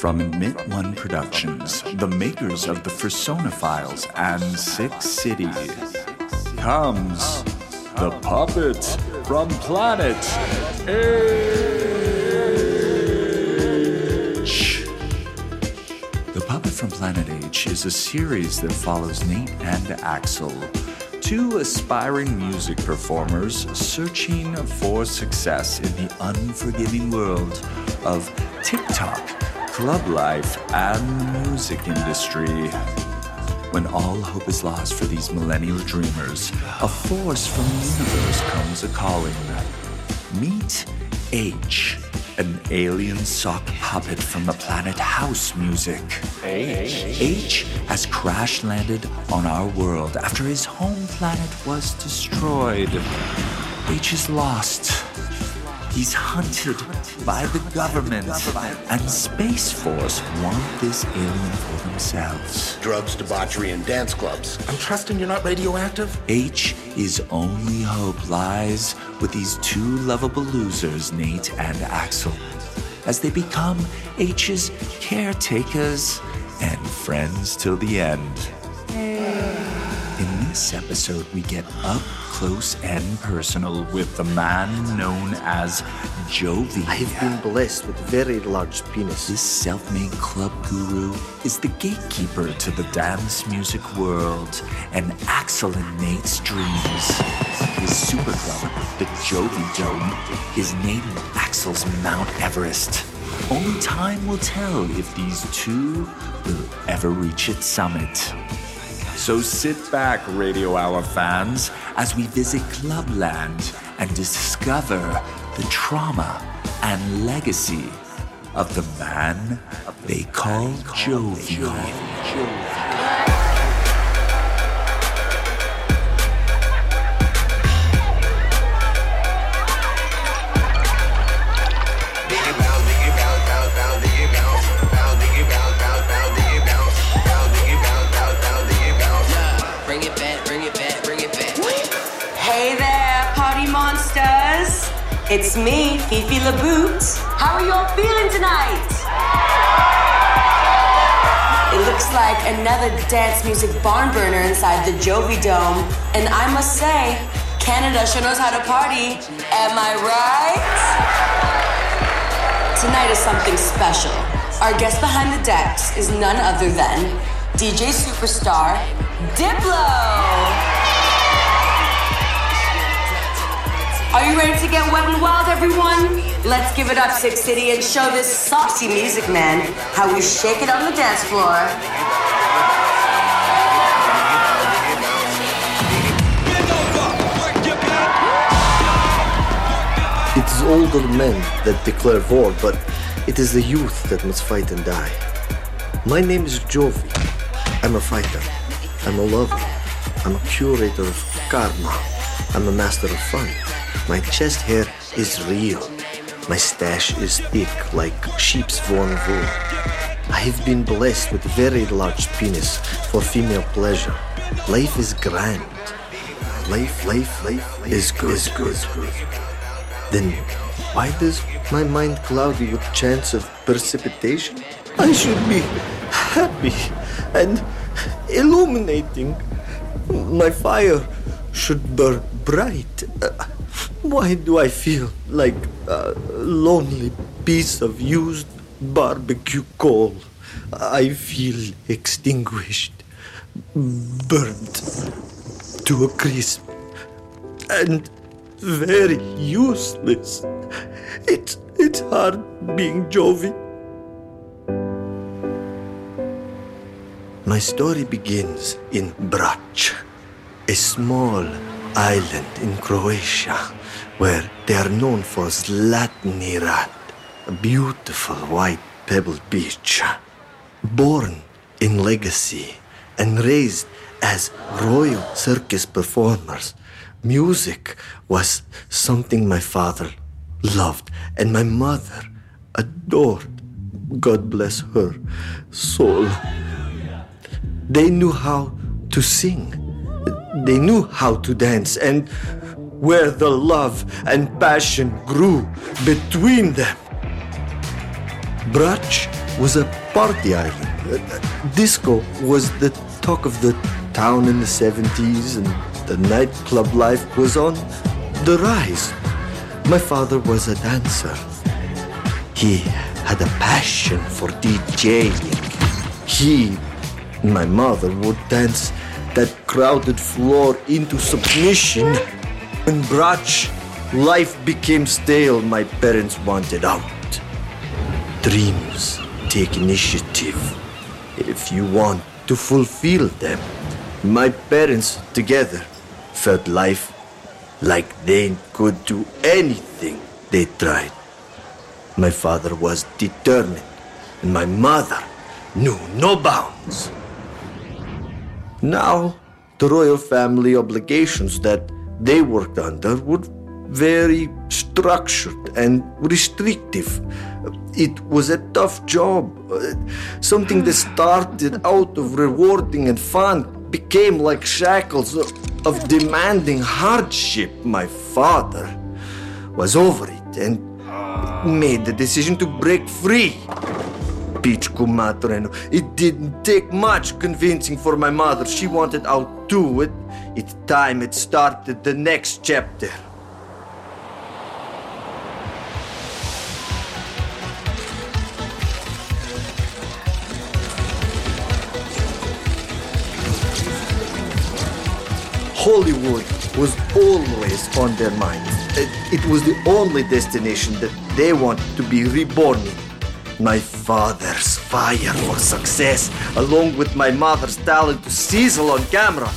From Admit One Productions, the makers of the Persona Files and Six City, comes the puppet from Planet H. The Puppet from Planet H is a series that follows Nate and Axel, two aspiring music performers searching for success in the unforgiving world of TikTok, club life, and the music industry. When all hope is lost for these millennial dreamers, a force from the universe comes a calling. Meet H, an alien sock puppet from the planet House Music. H? H has crash landed on our world after his home planet was destroyed. H is lost. He's hunted by the government, and Space Force want this alien for themselves. Drugs, debauchery, and dance clubs. I'm trusting you're not radioactive? H is only hope lies with these two lovable losers, Nate and Axel, as they become H's caretakers and friends till the end. In this episode, we get up close and personal with the man known as Jovi. I have been blessed with a very large penis. This self made club guru is the gatekeeper to the dance music world and Axel and Nate's dreams. His super club, the Jovi Dome, is named Axel's Mount Everest. Only time will tell if these two will ever reach its summit. So sit back, Radio Hour fans, as we visit Clubland and discover the trauma and legacy of the man they call Jovi. It's me, Fifi LaBoot. How are you all feeling tonight? It looks like another dance music barn burner inside the Jovi Dome. And I must say, Canada sure knows how to party. Am I right? Tonight is something special. Our guest behind the decks is none other than DJ superstar Diplo. Are you ready to get wet and wild, everyone? Let's give it up, Six City, and show this saucy music man how we shake it on the dance floor. It is older men that declare war, but it is the youth that must fight and die. My name is Jovi. I'm a fighter. I'm a lover. I'm a curator of karma. I'm a master of fun. My chest hair is real. My stash is thick like sheep's worn wool. I have been blessed with very large penis for female pleasure. Life is grand. Life, life, life is good. Is good. Is good. Then why does my mind cloudy with chance of precipitation? I should be happy and illuminating. My fire should burn bright. Uh, why do I feel like a lonely piece of used barbecue coal? I feel extinguished, burnt to a crisp, and very useless. It's it's hard being Jovi. My story begins in Brač, a small island in Croatia where they are known for Zlatni Rat, a beautiful white pebbled beach. Born in legacy and raised as royal circus performers, music was something my father loved and my mother adored. God bless her soul. They knew how to sing. They knew how to dance and where the love and passion grew between them. Brač was a party island. Uh, disco was the talk of the town in the 70s, and the nightclub life was on the rise. My father was a dancer. He had a passion for DJing. He, and my mother, would dance that crowded floor into submission. When Brač life became stale, my parents wanted out. Dreams take initiative if you want to fulfill them. My parents together felt life like they could do anything they tried. My father was determined, and my mother knew no bounds. Now, the royal family obligations that they worked under were very structured and restrictive. It was a tough job. Uh, Something that started out of rewarding and fun became like shackles of, of demanding hardship. My father was over it and made the decision to break free. Pichku Matreno. It didn't take much convincing for my mother. She wanted out too. It, it's time it started the next chapter. Hollywood was always on their minds. It was the only destination that they wanted to be reborn in. My father's fire for success, along with my mother's talent to sizzle on camera,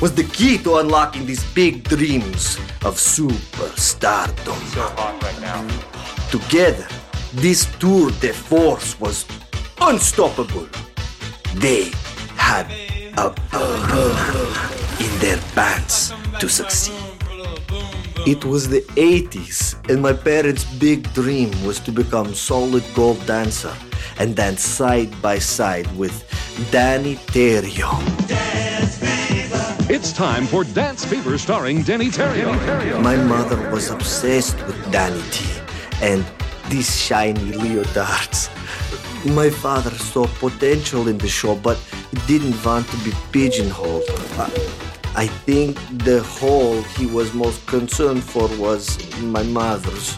was the key to unlocking these big dreams of superstardom. Together, this tour de force was unstoppable. They had a in their pants to succeed. It was the 80s, and my parents' big dream was to become solid gold dancer and dance side by side with Danny Terrio. It's time for Dance Fever starring Danny Terrio. My mother was obsessed with Danny T and these shiny leotards. My father saw potential in the show, but didn't want to be pigeonholed. I- think the hole he was most concerned for was my mother's.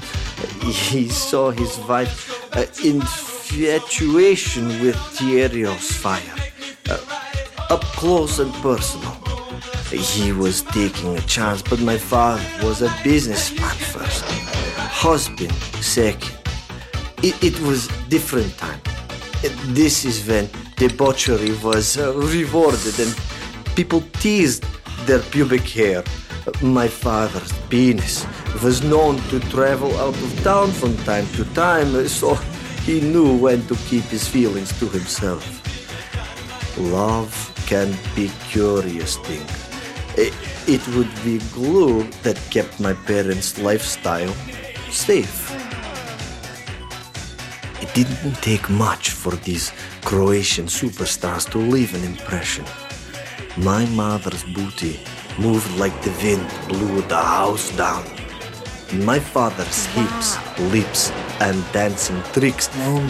He saw his wife uh, infatuation with Thierry's fire, uh, up close and personal. He was taking a chance, but my father was a businessman first, husband second. It, it was different time. This is when debauchery was uh, rewarded and people teased their pubic hair. My father's penis was known to travel out of town from time to time, so he knew when to keep his feelings to himself. Love can be curious thing. It, it would be glue that kept my parents' lifestyle safe. It didn't take much for these Croatian superstars to leave an impression. My mother's booty moved like the wind blew the house down. My father's hips, lips, and dancing tricks oh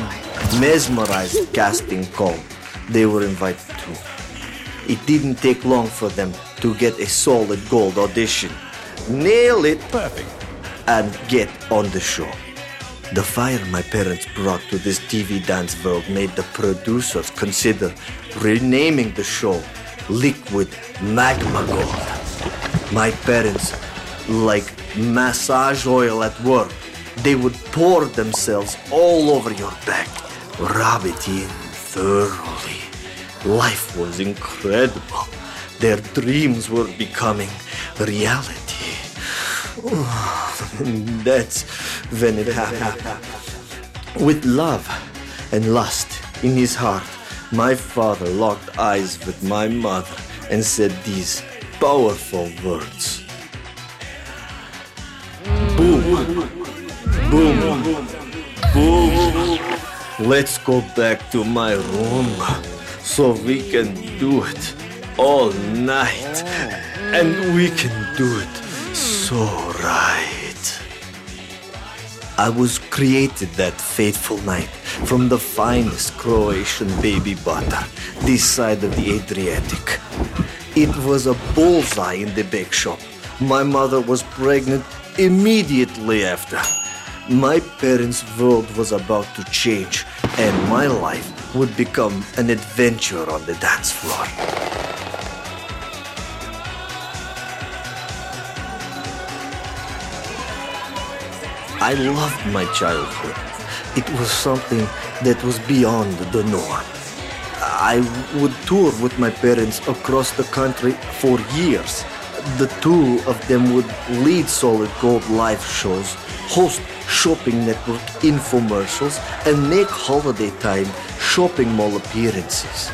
mesmerized casting call. They were invited to. It didn't take long for them to get a solid gold audition, nail it, perfect, and get on the show. The fire my parents brought to this TV dance world made the producers consider renaming the show Liquid Magma Gold. My parents, like massage oil at work, they would pour themselves all over your back, rub it in thoroughly. Life was incredible. Their dreams were becoming reality. That's when it happened. With love and lust in his heart, my father locked eyes with my mother and said these powerful words. Boom, boom, boom. Let's go back to my room so we can do it all night. And we can do it so right. I was created that fateful night from the finest Croatian baby butter this side of the Adriatic. It was a bullseye in the bake shop. My mother was pregnant immediately after. My parents' world was about to change, and my life would become an adventure on the dance floor. I loved my childhood. It was something that was beyond the norm. I would tour with my parents across the country for years. The two of them would lead Solid Gold live shows, host shopping network infomercials, and make holiday time shopping mall appearances.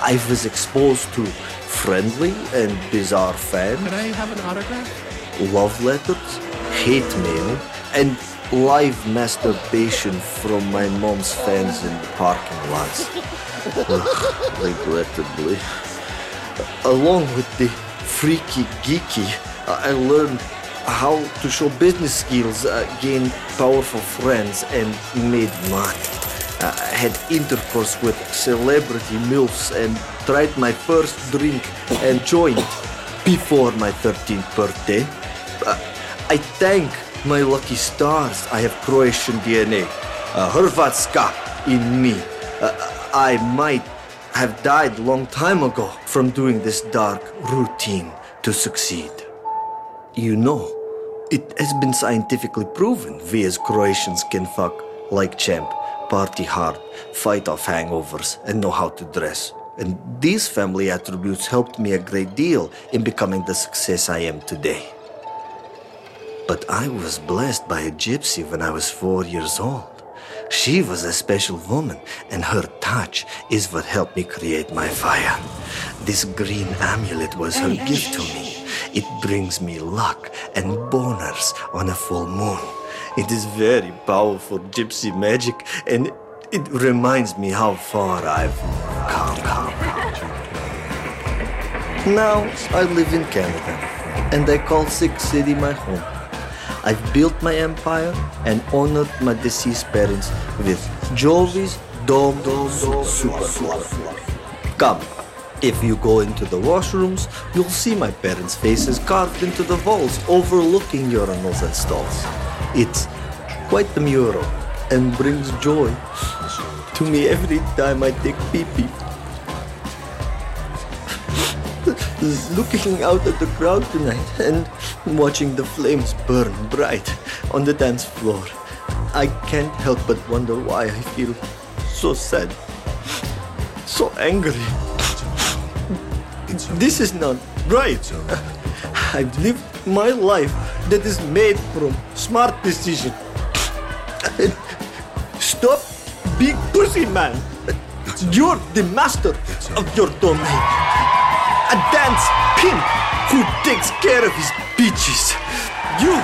I was exposed to friendly and bizarre fans Can I have an autograph? love letters, hate mail, and live masturbation from my mom's fans in the parking lots. Regrettably. Along with the freaky geeky, I learned how to show business skills, uh, gained powerful friends, and made money. Uh, I had intercourse with celebrity MILFs and tried my first drink and joint before my 13th birthday. Uh, I thank my lucky stars I have Croatian DNA, uh, Hrvatska in me. Uh, I might have died long time ago from doing this dark routine to succeed. You know, it has been scientifically proven we as Croatians can fuck like champ, party hard, fight off hangovers, and know how to dress. And these family attributes helped me a great deal in becoming the success I am today. But I was blessed by a gypsy when I was four years old. She was a special woman, and her touch is what helped me create my fire. This green amulet was her gift to me. It brings me luck and boners on a full moon. It is very powerful gypsy magic, and it reminds me how far I've come. Now I live in Canada, and I call Sick City my home. I've built my empire and honored my deceased parents with Jovi's Dome Super Come, if you go into the washrooms, you'll see my parents' faces carved into the walls overlooking urinals and stalls. It's quite the mural and brings joy to me every time I take pee pee. Looking out at the crowd tonight and watching the flames burn bright on the dance floor, I can't help but wonder why I feel so sad, so angry. This is not right. I've lived my life that is made from smart decision. Stop being pussy man. You're the master of your domain. A dance pimp who takes care of his bitches. You,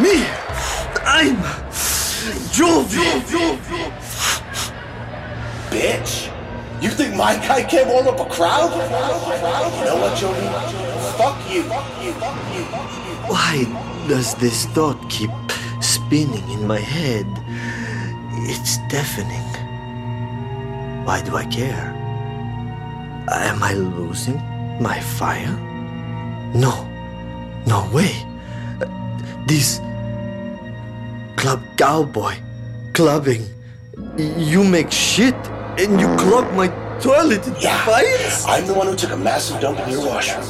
me, I'm Jovi. Bitch! You think my guy can't warm up a crowd? You know what, Joey? Fuck you. Why does this thought keep spinning in my head? It's deafening. Why do I care? Am I losing my fire? No, no way. This club cowboy clubbing. You make shit and you clog my toilet in Yeah. defiance? I'm the one who took a massive dump in your washroom.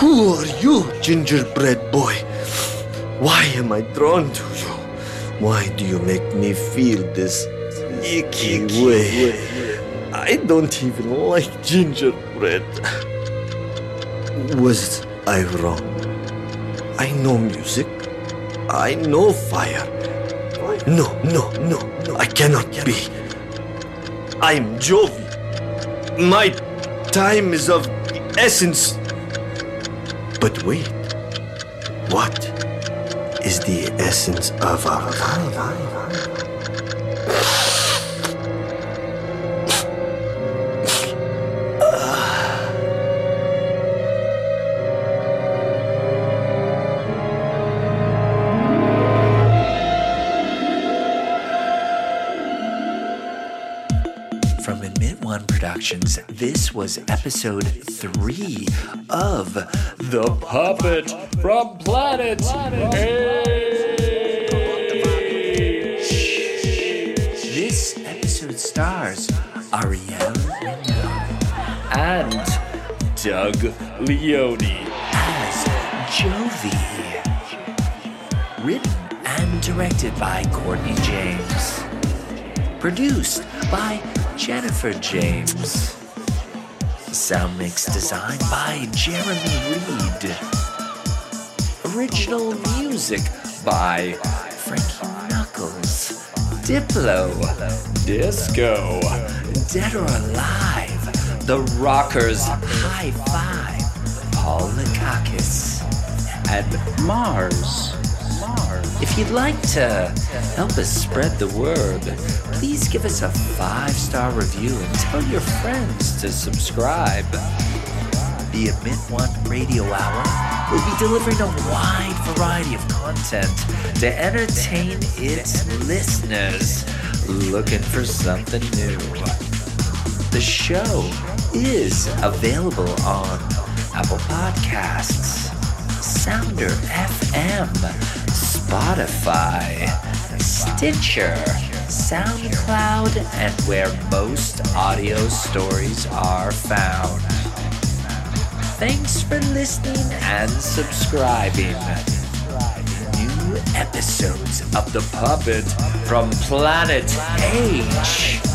Who are you, gingerbread boy? Why am I drawn to you? Why do you make me feel this icky way? I don't even like gingerbread. Was I wrong? I know music. I know fire. No, no, no, no, I cannot be. I'm Jovi. My time is of essence but wait, what is the essence of our time? Productions. This was episode three of The Puppet from Planet. This episode stars Ariel and Doug Leone as Jovi. Written and directed by Courtney James. Produced by Jennifer James. Sound mix designed by Jeremy Reed. Original music by Frankie Knuckles. Diplo. Disco. Dead or Alive. The Rockers High Five. Paul Nikakis. And Mars. If you'd like to help us spread the word, please give us a five star review and tell your friends to subscribe. The Admit One Radio Hour will be delivering a wide variety of content to entertain its listeners looking for something new. The show is available on Apple Podcasts, Sounder FM, Spotify, Stitcher, SoundCloud, and where most audio stories are found. Thanks for listening and subscribing. New episodes of The Puppet from Planet H